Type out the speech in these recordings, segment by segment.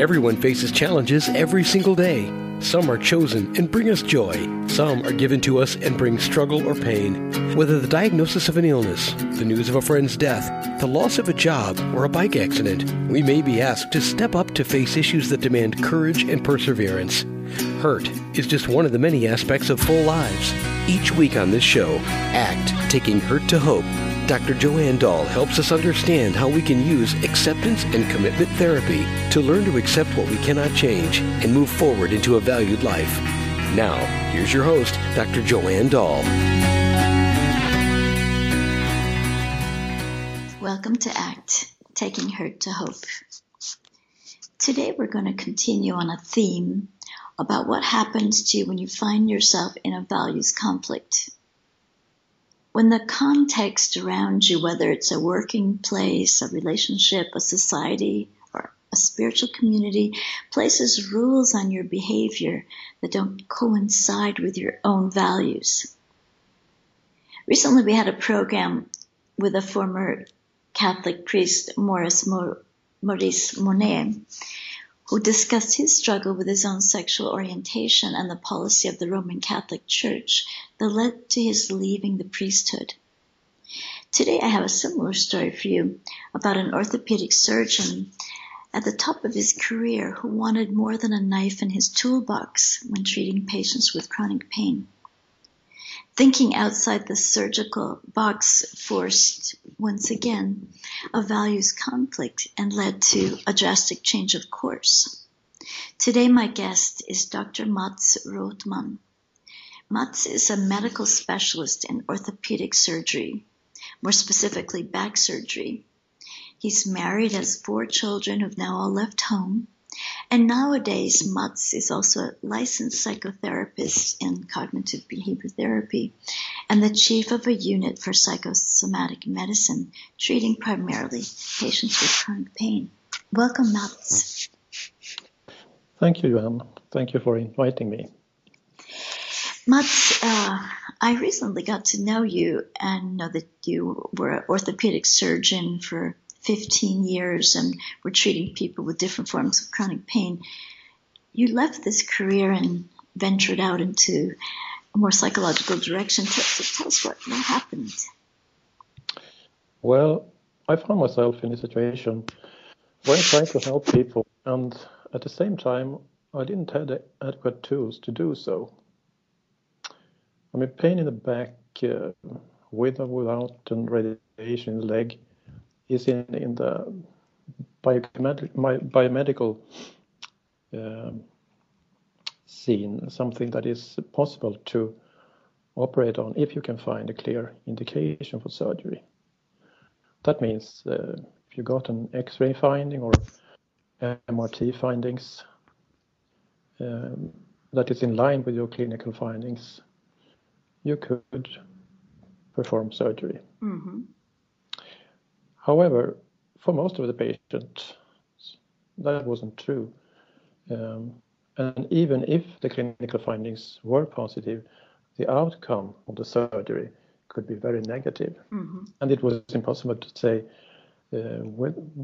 Everyone faces challenges every single day. Some are chosen and bring us joy. Some are given to us and bring struggle or pain. Whether the diagnosis of an illness, the news of a friend's death, the loss of a job, or a bike accident, we may be asked to step up to face issues that demand courage and perseverance. Hurt is just one of the many aspects of full lives. Each week on this show, ACT Taking Hurt to Hope Dr. Joanne Dahl helps us understand how we can use acceptance and commitment therapy to learn to accept what we cannot change and move forward into a valued life. Now, here's your host, Dr. Joanne Dahl. Welcome to ACT, Taking Hurt to Hope. Today we're going to continue on a theme about what happens to you when you find yourself in a values conflict when the context around you, whether it's a working place, a relationship, a society, or a spiritual community, places rules on your behavior that don't coincide with your own values. Recently, we had a program with a former Catholic priest, Maurice, Maurice Monet, who discussed his struggle with his own sexual orientation and the policy of the Roman Catholic Church that led to his leaving the priesthood. Today I have a similar story for you about an orthopedic surgeon at the top of his career who wanted more than a knife in his toolbox when treating patients with chronic pain. Thinking outside the surgical box forced, once again, a values conflict and led to a drastic change of course. Today, my guest is Dr. Mats Rothman. Mats is a medical specialist in orthopedic surgery, more specifically back surgery. He's married, has four children who've now all left home, and nowadays, Mats is also a licensed psychotherapist in cognitive behavior therapy and the chief of a unit for psychosomatic medicine, treating primarily patients with chronic pain. Welcome, Mats. Thank you, Joanne. Thank you for inviting me. Mats, uh, I recently got to know you and know that you were an orthopedic surgeon for 15 years and were treating people with different forms of chronic pain. You left this career and ventured out into a more psychological direction. Tell, tell us what, what happened. Well, I found myself in a situation where I tried to help people, and at the same time, I didn't have the adequate tools to do so. I mean, pain in the back, uh, with or without and radiation in the leg, is in, in the biomedical um, scene something that is possible to operate on if you can find a clear indication for surgery. That means uh, if you got an X-ray finding or MRT findings um, that is in line with your clinical findings, you could perform surgery. Mm-hmm. However, for most of the patients, that wasn't true. Um, and even if the clinical findings were positive, the outcome of the surgery could be very negative. Mm-hmm. And it was impossible to say uh,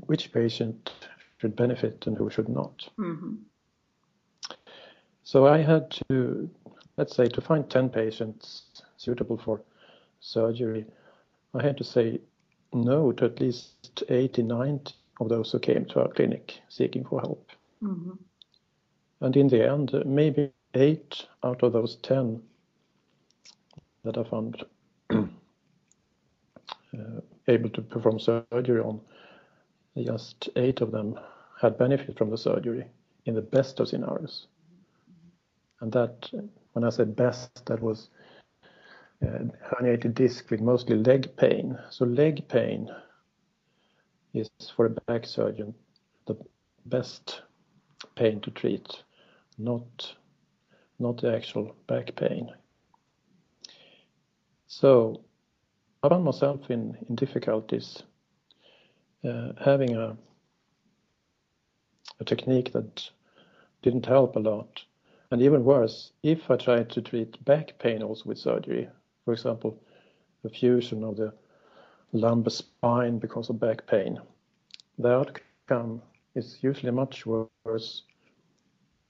which patient should benefit and who should not. Mm-hmm. So I had to, let's say, to find 10 patients suitable for surgery, I had to say no to at least 80, 90 of those who came to our clinic seeking for help. Mm-hmm. And in the end, maybe eight out of those 10 that I found uh, able to perform surgery on, just eight of them had benefit from the surgery in the best of scenarios. And that, when I said best, that was herniated disc with mostly leg pain. So leg pain is for a back surgeon the best pain to treat, not not the actual back pain. So I found myself in, in difficulties uh, having a a technique that didn't help a lot. And even worse, if I tried to treat back pain also with surgery, for example, the fusion of the lumbar spine because of back pain. The outcome is usually much worse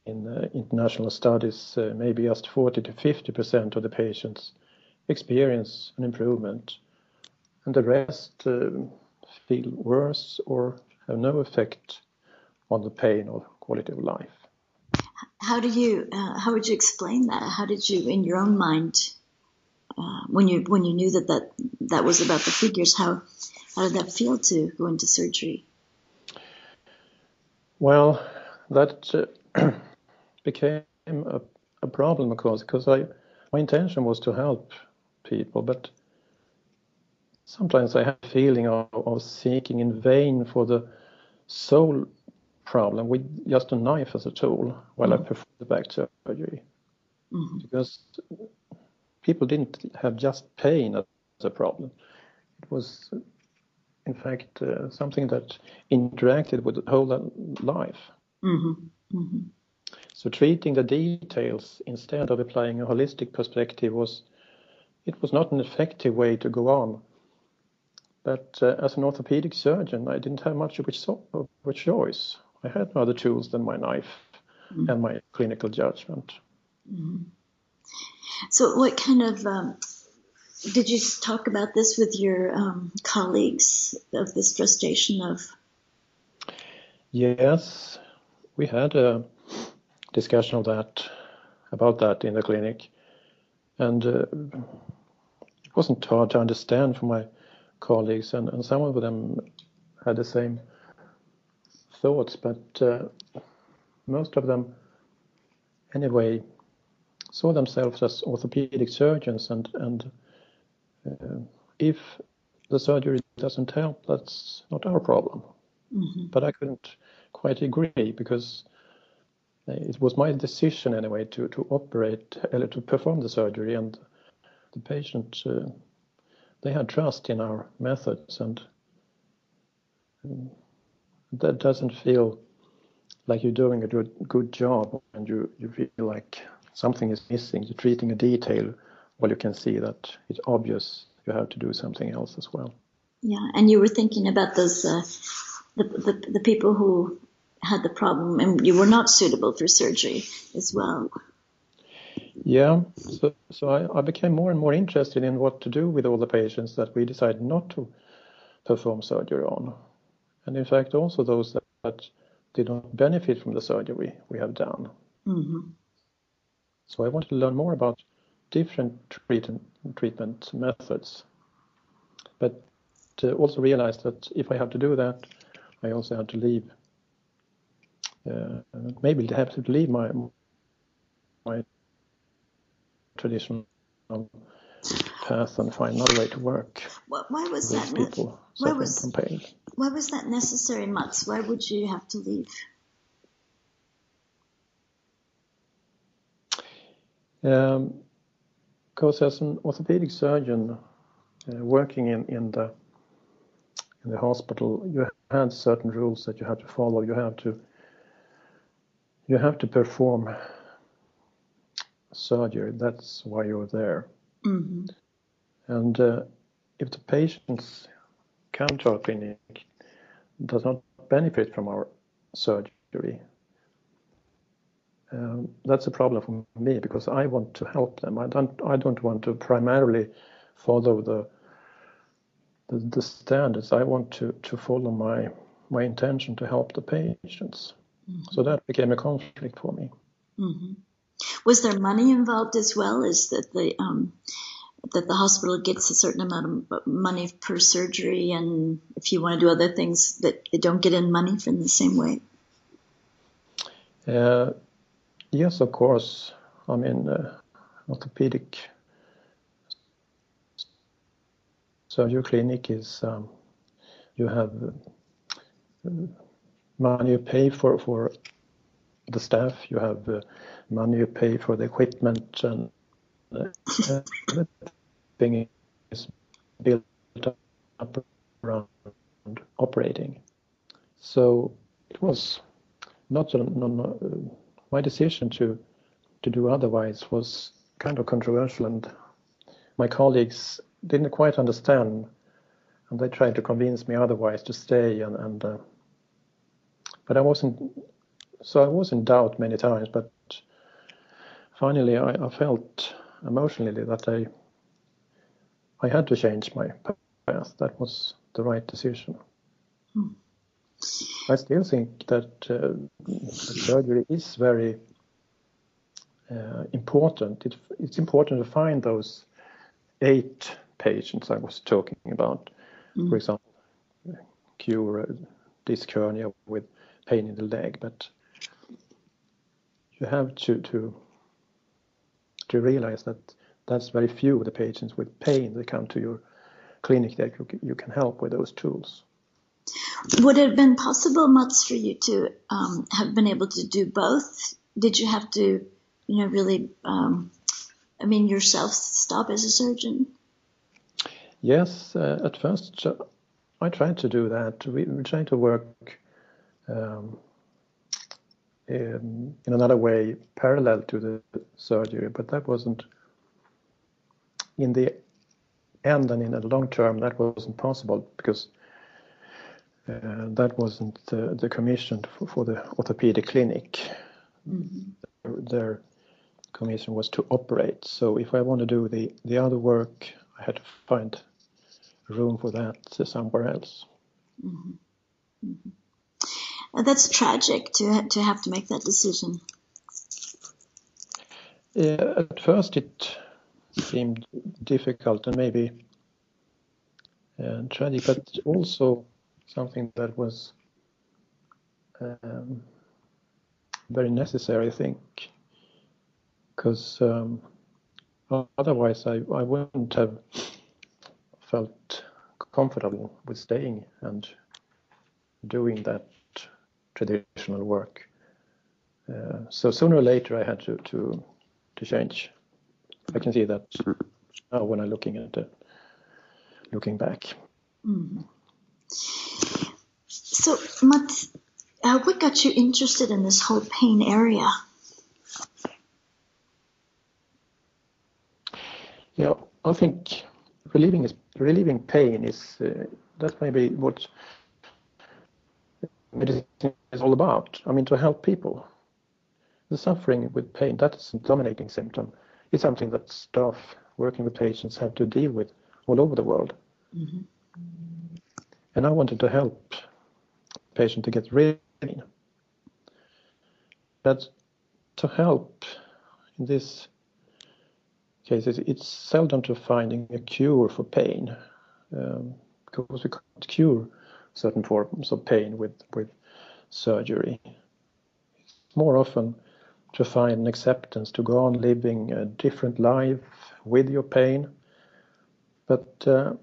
in uh, international studies, uh, maybe just 40 to 50 percent of the patients experience an improvement, and the rest uh, feel worse or have no effect on the pain or quality of life. How do you? Uh, how would you explain that? How did you, in your own mind, uh, when you when you knew that, that that was about the figures? How how did that feel to go into surgery? Well, that uh, became a, a problem, of course, because I my intention was to help people, but sometimes I had a feeling of, of seeking in vain for the sole problem with just a knife as a tool while mm-hmm. I perform the back surgery. Mm-hmm. Because people didn't have just pain as a problem. It was, in fact, uh, something that interacted with the whole life. Mm-hmm. mm-hmm. So treating the details instead of applying a holistic perspective was it was not an effective way to go on. But uh, as an orthopedic surgeon, I didn't have much of a choice. I had no other tools than my knife mm-hmm. and my clinical judgment. So, what kind of um, did you talk about this with your um, colleagues of this frustration of? Yes, we had a discussion of that about that in the clinic, and uh, it wasn't hard to understand for my colleagues, and, and some of them had the same thoughts, but uh, most of them, anyway, saw themselves as orthopedic surgeons, and and uh, if the surgery doesn't help, that's not our problem. Mm-hmm. But I couldn't quite agree because it was my decision anyway to to operate uh, to perform the surgery, and the patient uh, they had trust in our methods and. Um, that doesn't feel like you're doing a good, good job and you, you feel like something is missing. You're treating a detail while you can see that it's obvious you have to do something else as well. Yeah, and you were thinking about those uh, the, the the people who had the problem and you were not suitable for surgery as well. Yeah, so so I, I became more and more interested in what to do with all the patients that we decided not to perform surgery on and in fact also those that, that did not benefit from the surgery we have done. Mm-hmm. So I wanted to learn more about different treat- treatment methods, but to also realize that if I have to do that, I also have to leave. Uh, maybe have to leave my my traditional path and find another way to work. Why was that? People why was. Why was that necessary, Mats? Why would you have to leave? Um, because as an orthopedic surgeon uh, working in, in the in the hospital, you had certain rules that you have to follow. You have to you have to perform surgery. That's why you're there. Mm-hmm. And uh, if the patients come to our clinic does not benefit from our surgery, um, that's a problem for me because I want to help them. I don't. I don't want to primarily follow the the, the standards. I want to to follow my my intention to help the patients. Mm-hmm. So that became a conflict for me. Mm-hmm. Was there money involved as well? Is that the um, that the hospital gets a certain amount of money per surgery, and if you want to do other things, that they don't get in money from the same way? Uh, yes, of course. I mean, uh, orthopedic surgery clinic is um, you have uh, money you pay for for the staff, you have uh, money you pay for the equipment and everything is built up around operating. So it was not a, no, my decision to to do otherwise was kind of controversial, and my colleagues didn't quite understand, and they tried to convince me otherwise to stay and, and uh, but I wasn't. So I was in doubt many times, but finally I, I felt emotionally that I I had to change my path. That was the right decision. Hmm. I still think that uh, surgery is very uh, important. It, it's important to find those eight patients I was talking about, mm. for example, cure disc hernia with pain in the leg, but you have to to to realize that that's very few of the patients with pain that come to your clinic that you, you can help with those tools. Would it have been possible, Mats, for you to um, have been able to do both? Did you have to, you know, really, um, I mean, yourself stop as a surgeon? Yes, uh, at first I tried to do that. We, we tried to work um, in, in, another way parallel to the surgery, but that wasn't in the end and in the long term that wasn't possible because that wasn't the, the commission for, for, the orthopedic clinic. Mm-hmm. Their commission was to operate. So if I want to do the, the other work, I had to find room for that somewhere else. Mm-hmm. Mm-hmm. That's tragic to to have to make that decision. Yeah, at first it seemed difficult and maybe uh, tragic, but also something that was um, very necessary, I think, because um, otherwise I, I wouldn't have felt comfortable with staying and doing that traditional work. Uh, so sooner or later I had to, to to change. I can see that now when I'm looking at it, looking back. Mm. So, Mats, uh, what got you interested in this whole pain area? Yeah, I think relieving is relieving pain is uh, that may be what medicine is all about. I mean, to help people. The suffering with pain that is a dominating symptom. It's something that staff working with patients have to deal with all over the world. Mm-hmm. And I wanted to help patient to get rid of pain. But to help in this case, it's seldom to finding a cure for pain um, because we can't cure certain forms of pain with, with surgery. It's more often to find an acceptance to go on living a different life with your pain. But uh,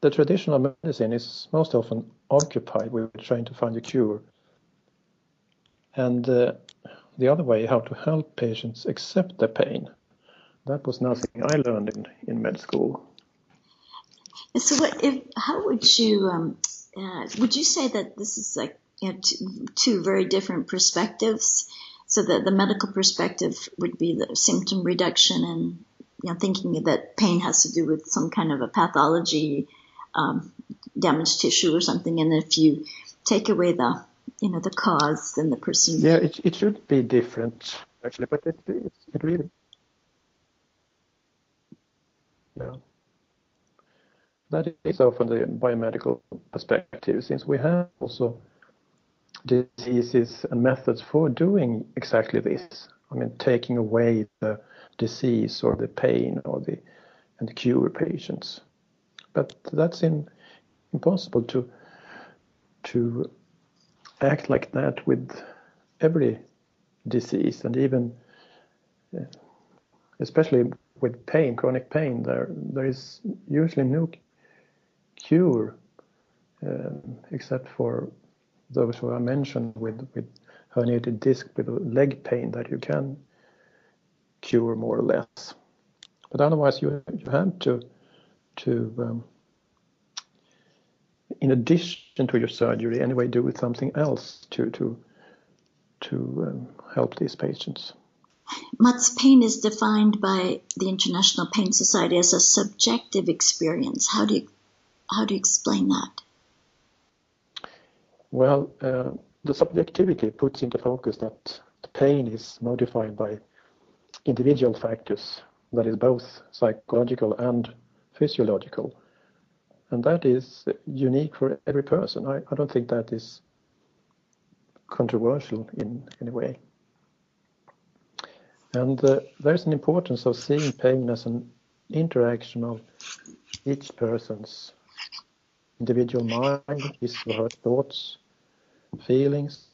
the traditional medicine is most often occupied with trying to find a cure. And uh, the other way, how to help patients accept their pain. That was nothing I learned in, in med school. So, what, if, how would you um, uh, would you say that this is like you know, two, two very different perspectives? So that the medical perspective would be the symptom reduction and you know thinking that pain has to do with some kind of a pathology um, damaged tissue or something. And if you take away the, you know, the cause, then the person. Yeah, it, it should be different actually, but it, it, it really. Yeah. That is so from the biomedical perspective, since we have also diseases and methods for doing exactly this. I mean, taking away the disease or the pain or the and cure patients but that's in, impossible to to act like that with every disease and even uh, especially with pain chronic pain. There there is usually no cure um, except for those who are mentioned with with herniated disc with leg pain that you can cure more or less. But otherwise you you have to to, um, in addition to your surgery, anyway, do with something else to to to um, help these patients. Mats pain is defined by the International Pain Society as a subjective experience. How do you how do you explain that? Well, uh, the subjectivity puts into focus that the pain is modified by individual factors that is both psychological and physiological. And that is unique for every person. I, I don't think that is controversial in any way. And uh, there's an importance of seeing pain as an interaction of each person's individual mind, his or her thoughts, feelings,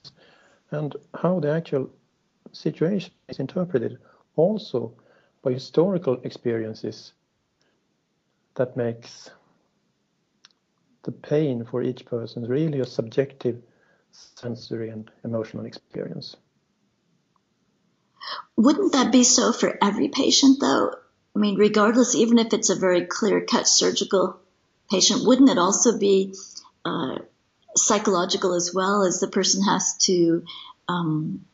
and how the actual situation is interpreted also by historical experiences that makes the pain for each person really a subjective sensory and emotional experience. Wouldn't that be so for every patient though? I mean, regardless, even if it's a very clear cut surgical patient, wouldn't it also be uh, psychological as well as the person has to um,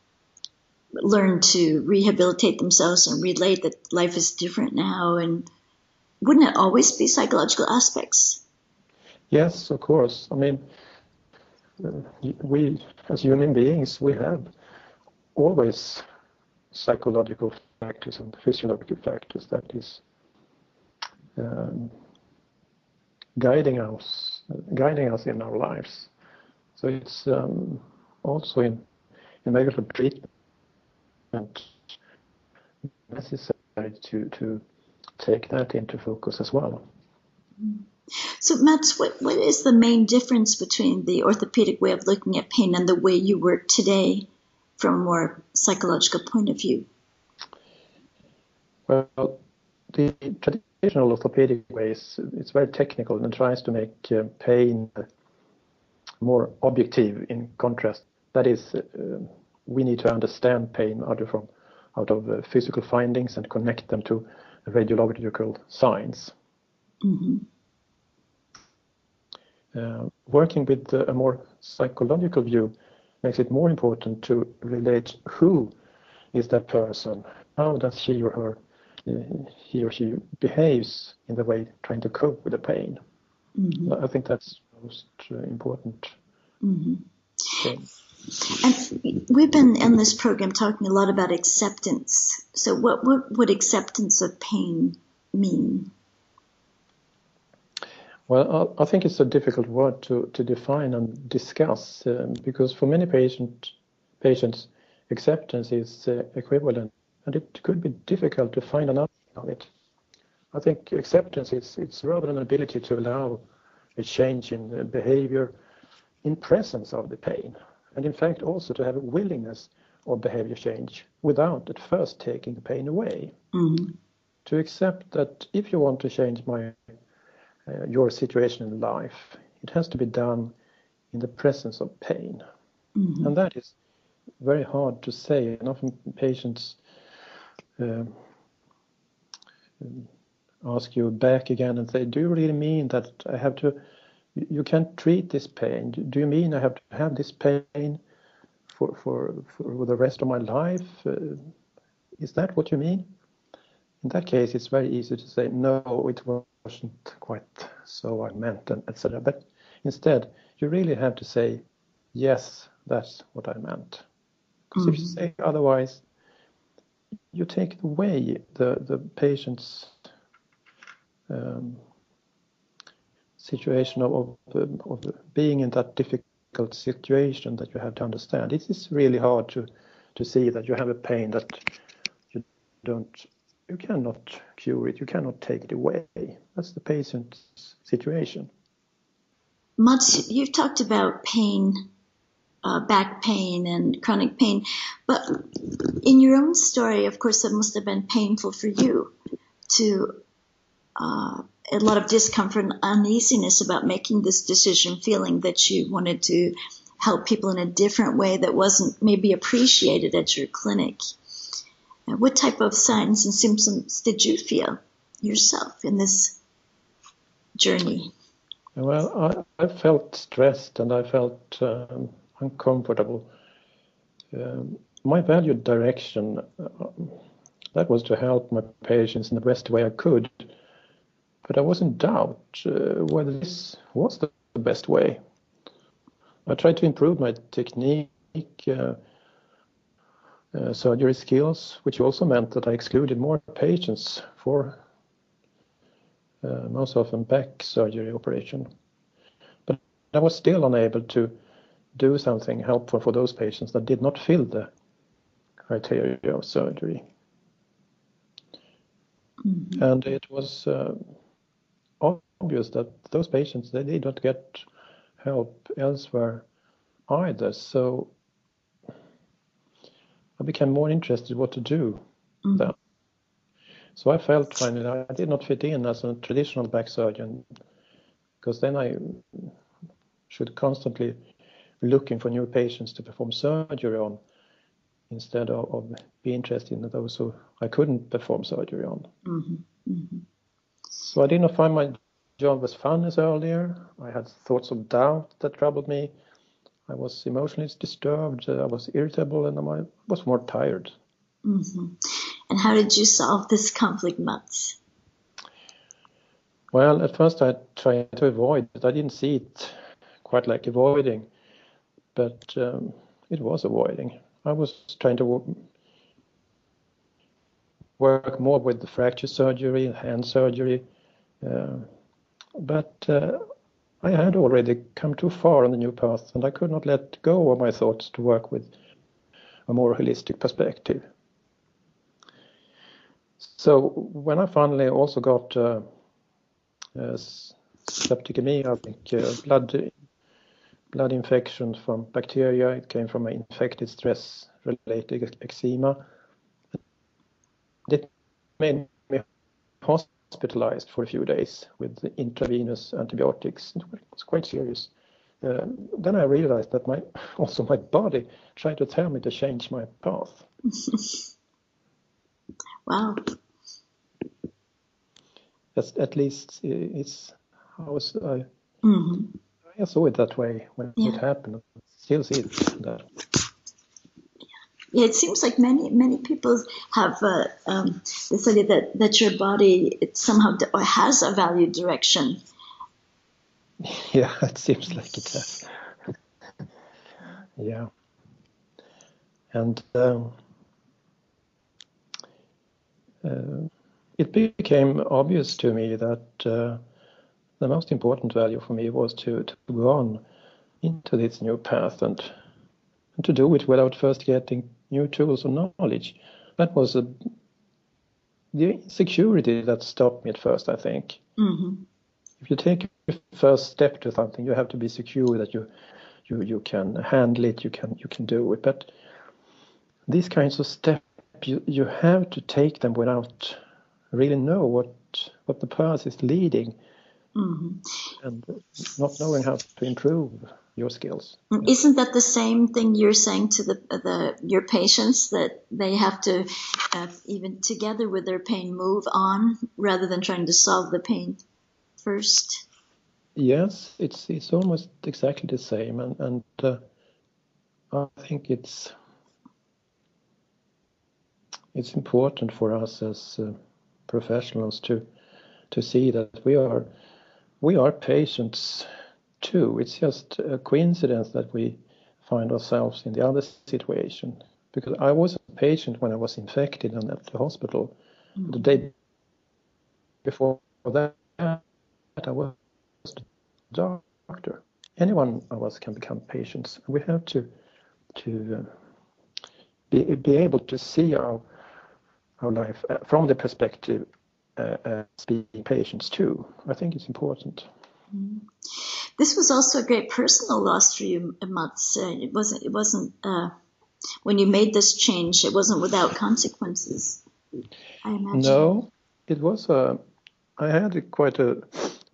learn to rehabilitate themselves and relate that life is different now and wouldn't it always be psychological aspects? Yes of course. I mean we as human beings we have always psychological factors and physiological factors that is um, guiding us guiding us in our lives. So it's um, also in in medical treatment necessary to, to take that into focus as well. So, Mats, what, what is the main difference between the orthopedic way of looking at pain and the way you work today from a more psychological point of view? Well, the traditional orthopedic ways, it's very technical and tries to make uh, pain more objective in contrast. That is, uh, we need to understand pain out of, out of uh, physical findings and connect them to radiological signs. Mm-hmm. Uh, working with a more psychological view makes it more important to relate who is that person, how does he or her uh, he or she behaves in the way trying to cope with the pain. Mm-hmm. I think that's most uh, important mm-hmm. And we've been in this program talking a lot about acceptance. So, what, what would acceptance of pain mean? Well, I think it's a difficult word to, to define and discuss um, because for many patient, patients, acceptance is uh, equivalent and it could be difficult to find an answer on it. I think acceptance is it's rather an ability to allow a change in behavior in presence of the pain and in fact also to have a willingness of behavior change without at first taking the pain away. Mm-hmm. To accept that if you want to change my uh, your situation in life, it has to be done in the presence of pain, mm-hmm. and that is very hard to say. And often patients uh, ask you back again and say, "Do you really mean that I have to?" You can't treat this pain. Do you mean I have to have this pain for for, for the rest of my life? Uh, is that what you mean? In that case, it's very easy to say no, it wasn't quite so I meant, and etc. But instead, you really have to say yes, that's what I meant. Because mm-hmm. if you mm-hmm. say otherwise, you take away the the patient's um, situation of, of, of being in that difficult situation that you have to understand. It is really hard to, to see that you have a pain that you don't, you cannot cure it, you cannot take it away. That's the patient's situation. Mats, you've talked about pain, uh, back pain and chronic pain, but in your own story, of course, it must have been painful for you to uh, a lot of discomfort and uneasiness about making this decision, feeling that you wanted to help people in a different way that wasn't maybe appreciated at your clinic. What type of signs and symptoms did you feel yourself in this journey? Well, I, I felt stressed and I felt um, uncomfortable. Um, my valued direction uh, that was to help my patients in the best way I could but I was in doubt uh, whether this was the best way. I tried to improve my technique, uh, uh, surgery skills, which also meant that I excluded more patients for uh, most often back surgery operation. But I was still unable to do something helpful for those patients that did not fill the criteria of surgery. Mm-hmm. And it was uh, obvious that those patients they they don't get help elsewhere either. So I became more interested what to do mm-hmm. then. So I felt finally I did not fit in as a traditional back surgeon because then I should constantly be looking for new patients to perform surgery on instead of, of be interested in those who I couldn't perform surgery on. Mm-hmm. Mm-hmm. So I did not find my job as fun as earlier. I had thoughts of doubt that troubled me. I was emotionally disturbed. I was irritable, and I was more tired. Mm-hmm. And how did you solve this conflict, Mats? Well, at first I tried to avoid it. I didn't see it quite like avoiding, but um, it was avoiding. I was trying to work more with the fracture surgery hand surgery, uh, but uh, I had already come too far on the new path, and I could not let go of my thoughts to work with a more holistic perspective. So when I finally also got uh, uh, septicemia, I think uh, blood blood infection from bacteria. It came from an infected stress-related eczema. Made me hospitalized for a few days with intravenous antibiotics. It was quite serious. Uh, then I realized that my also my body tried to tell me to change my path. wow at, at least it's how I, mm-hmm. I saw it that way when yeah. it happened. Still see it that. It seems like many many people have uh, um, decided that that your body it somehow has a value direction. Yeah, it seems like it has. yeah, and um, uh, it became obvious to me that uh, the most important value for me was to, to go on into this new path and to do it without first getting new tools or knowledge. That was a, the security that stopped me at first, I think. Mm-hmm. If you take your first step to something, you have to be secure that you, you, you can handle it, you can, you can do it. But these kinds of steps, you, you have to take them without really know what what the path is leading, mm-hmm. and not knowing how to improve your skills. Mm, isn't that the same thing you're saying to the the your patients that they have to uh, even together with their pain move on rather than trying to solve the pain first? Yes, it's it's almost exactly the same, and and uh, I think it's it's important for us as uh, professionals to to see that we are we are patients too. It's just a coincidence that we find ourselves in the other situation. Because I was a patient when I was infected and at the hospital. Mm. The day before that, I was a doctor. Anyone of us can become patients. We have to to uh, be, be able to see our our life uh, from the perspective uh, as being patients too. I think it's important. Mm-hmm. This was also a great personal loss for you, Mats. It wasn't. It wasn't uh, when you made this change. It wasn't without consequences. I imagine. No, it was. Uh, I had quite a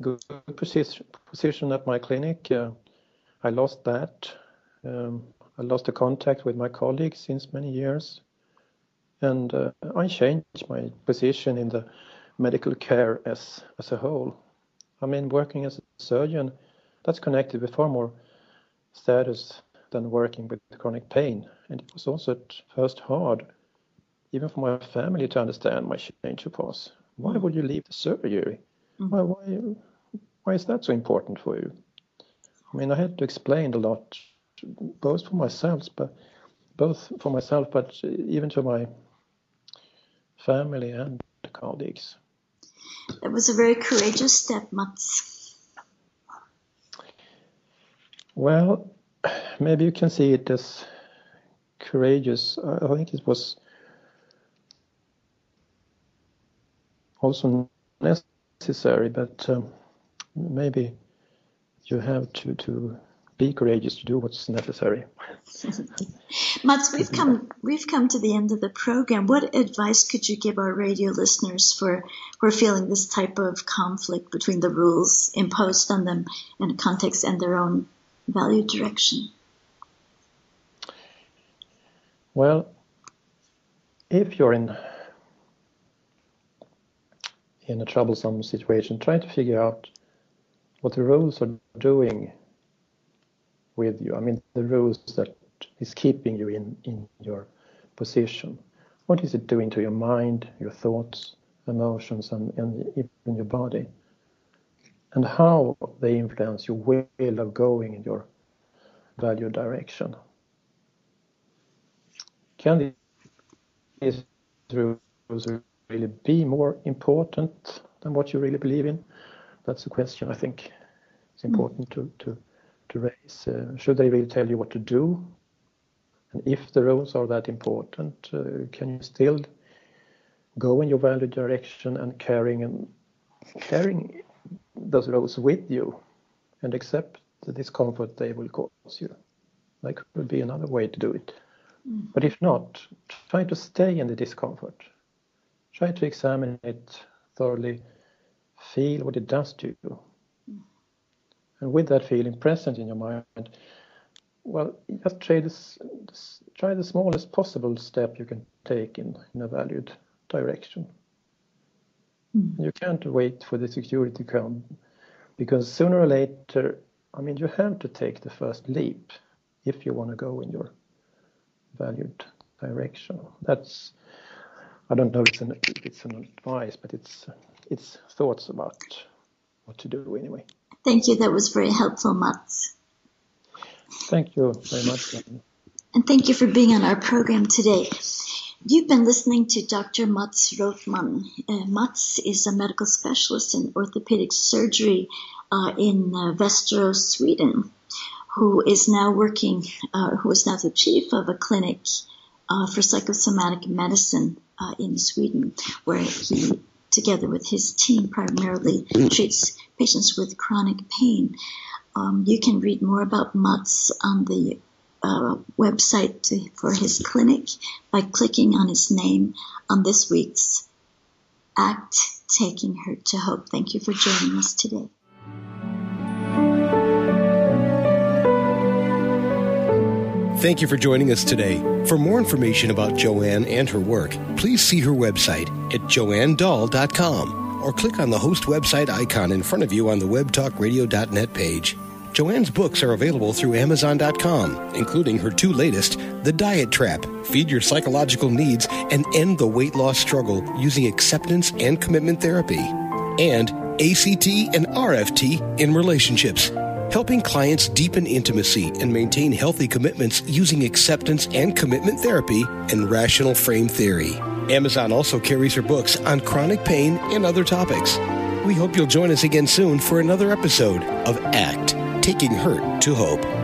good position, position at my clinic. Uh, I lost that. Um, I lost the contact with my colleagues since many years and uh, I changed my position in the medical care as as a whole. I mean, working as a surgeon, that's connected with far more status than working with chronic pain, and it was also at first hard, even for my family to understand my change of course. Why would you leave the surgery? Mm-hmm. Why, why, why is that so important for you? I mean, I had to explain a lot, both for myself, but both for myself, but even to my family and colleagues. It was a very courageous step, Mats. Well, maybe you can see it as courageous. I think it was also necessary, but um, maybe you have to, to be courageous to do what's necessary. Mats, we've come we've come to the end of the program. What advice could you give our radio listeners for who are feeling this type of conflict between the rules imposed on them in a context and their own value direction? Well, if you're in in a troublesome situation, try to figure out what the rules are doing with you. I mean, the rules that is keeping you in, in your position. What is it doing to your mind, your thoughts, emotions, and, and even your body? And how they influence your will of going in your value direction. Can these rules really be more important than what you really believe in? That's a question I think it's important to, to, to raise. Uh, should they really tell you what to do? And if the rules are that important, uh, can you still go in your value direction and carrying and carrying those rules with you and accept the discomfort they will cause you? That could be another way to do it. Mm. But if not, try to stay in the discomfort. Try to examine it thoroughly feel what it does to you. And with that feeling present in your mind, well, just try, this, try the smallest possible step you can take in, in a valued direction. Mm. You can't wait for the security to come because sooner or later, I mean, you have to take the first leap if you want to go in your valued direction. That's, I don't know if it's an, if it's an advice, but it's its thoughts about what to do anyway. Thank you. That was very helpful, Mats. Thank you very much. And thank you for being on our program today. You've been listening to Dr. Mats Rothman. Uh, Mats is a medical specialist in orthopedic surgery uh, in uh, Västerås, Sweden, who is now working, uh, who is now the chief of a clinic uh, for psychosomatic medicine uh, in Sweden, where he together with his team primarily treats patients with chronic pain. Um, you can read more about Mats on the uh, website to, for his clinic by clicking on his name on this week's Act Taking Hurt to Hope. Thank you for joining us today. Thank you for joining us today. For more information about Joanne and her work, please see her website at joannedahl.com or click on the host website icon in front of you on the webtalkradio.net page. Joanne's books are available through Amazon.com, including her two latest The Diet Trap Feed Your Psychological Needs and End the Weight Loss Struggle Using Acceptance and Commitment Therapy, and ACT and RFT in Relationships helping clients deepen intimacy and maintain healthy commitments using acceptance and commitment therapy and relational frame theory. Amazon also carries her books on chronic pain and other topics. We hope you'll join us again soon for another episode of ACT Taking Hurt to Hope.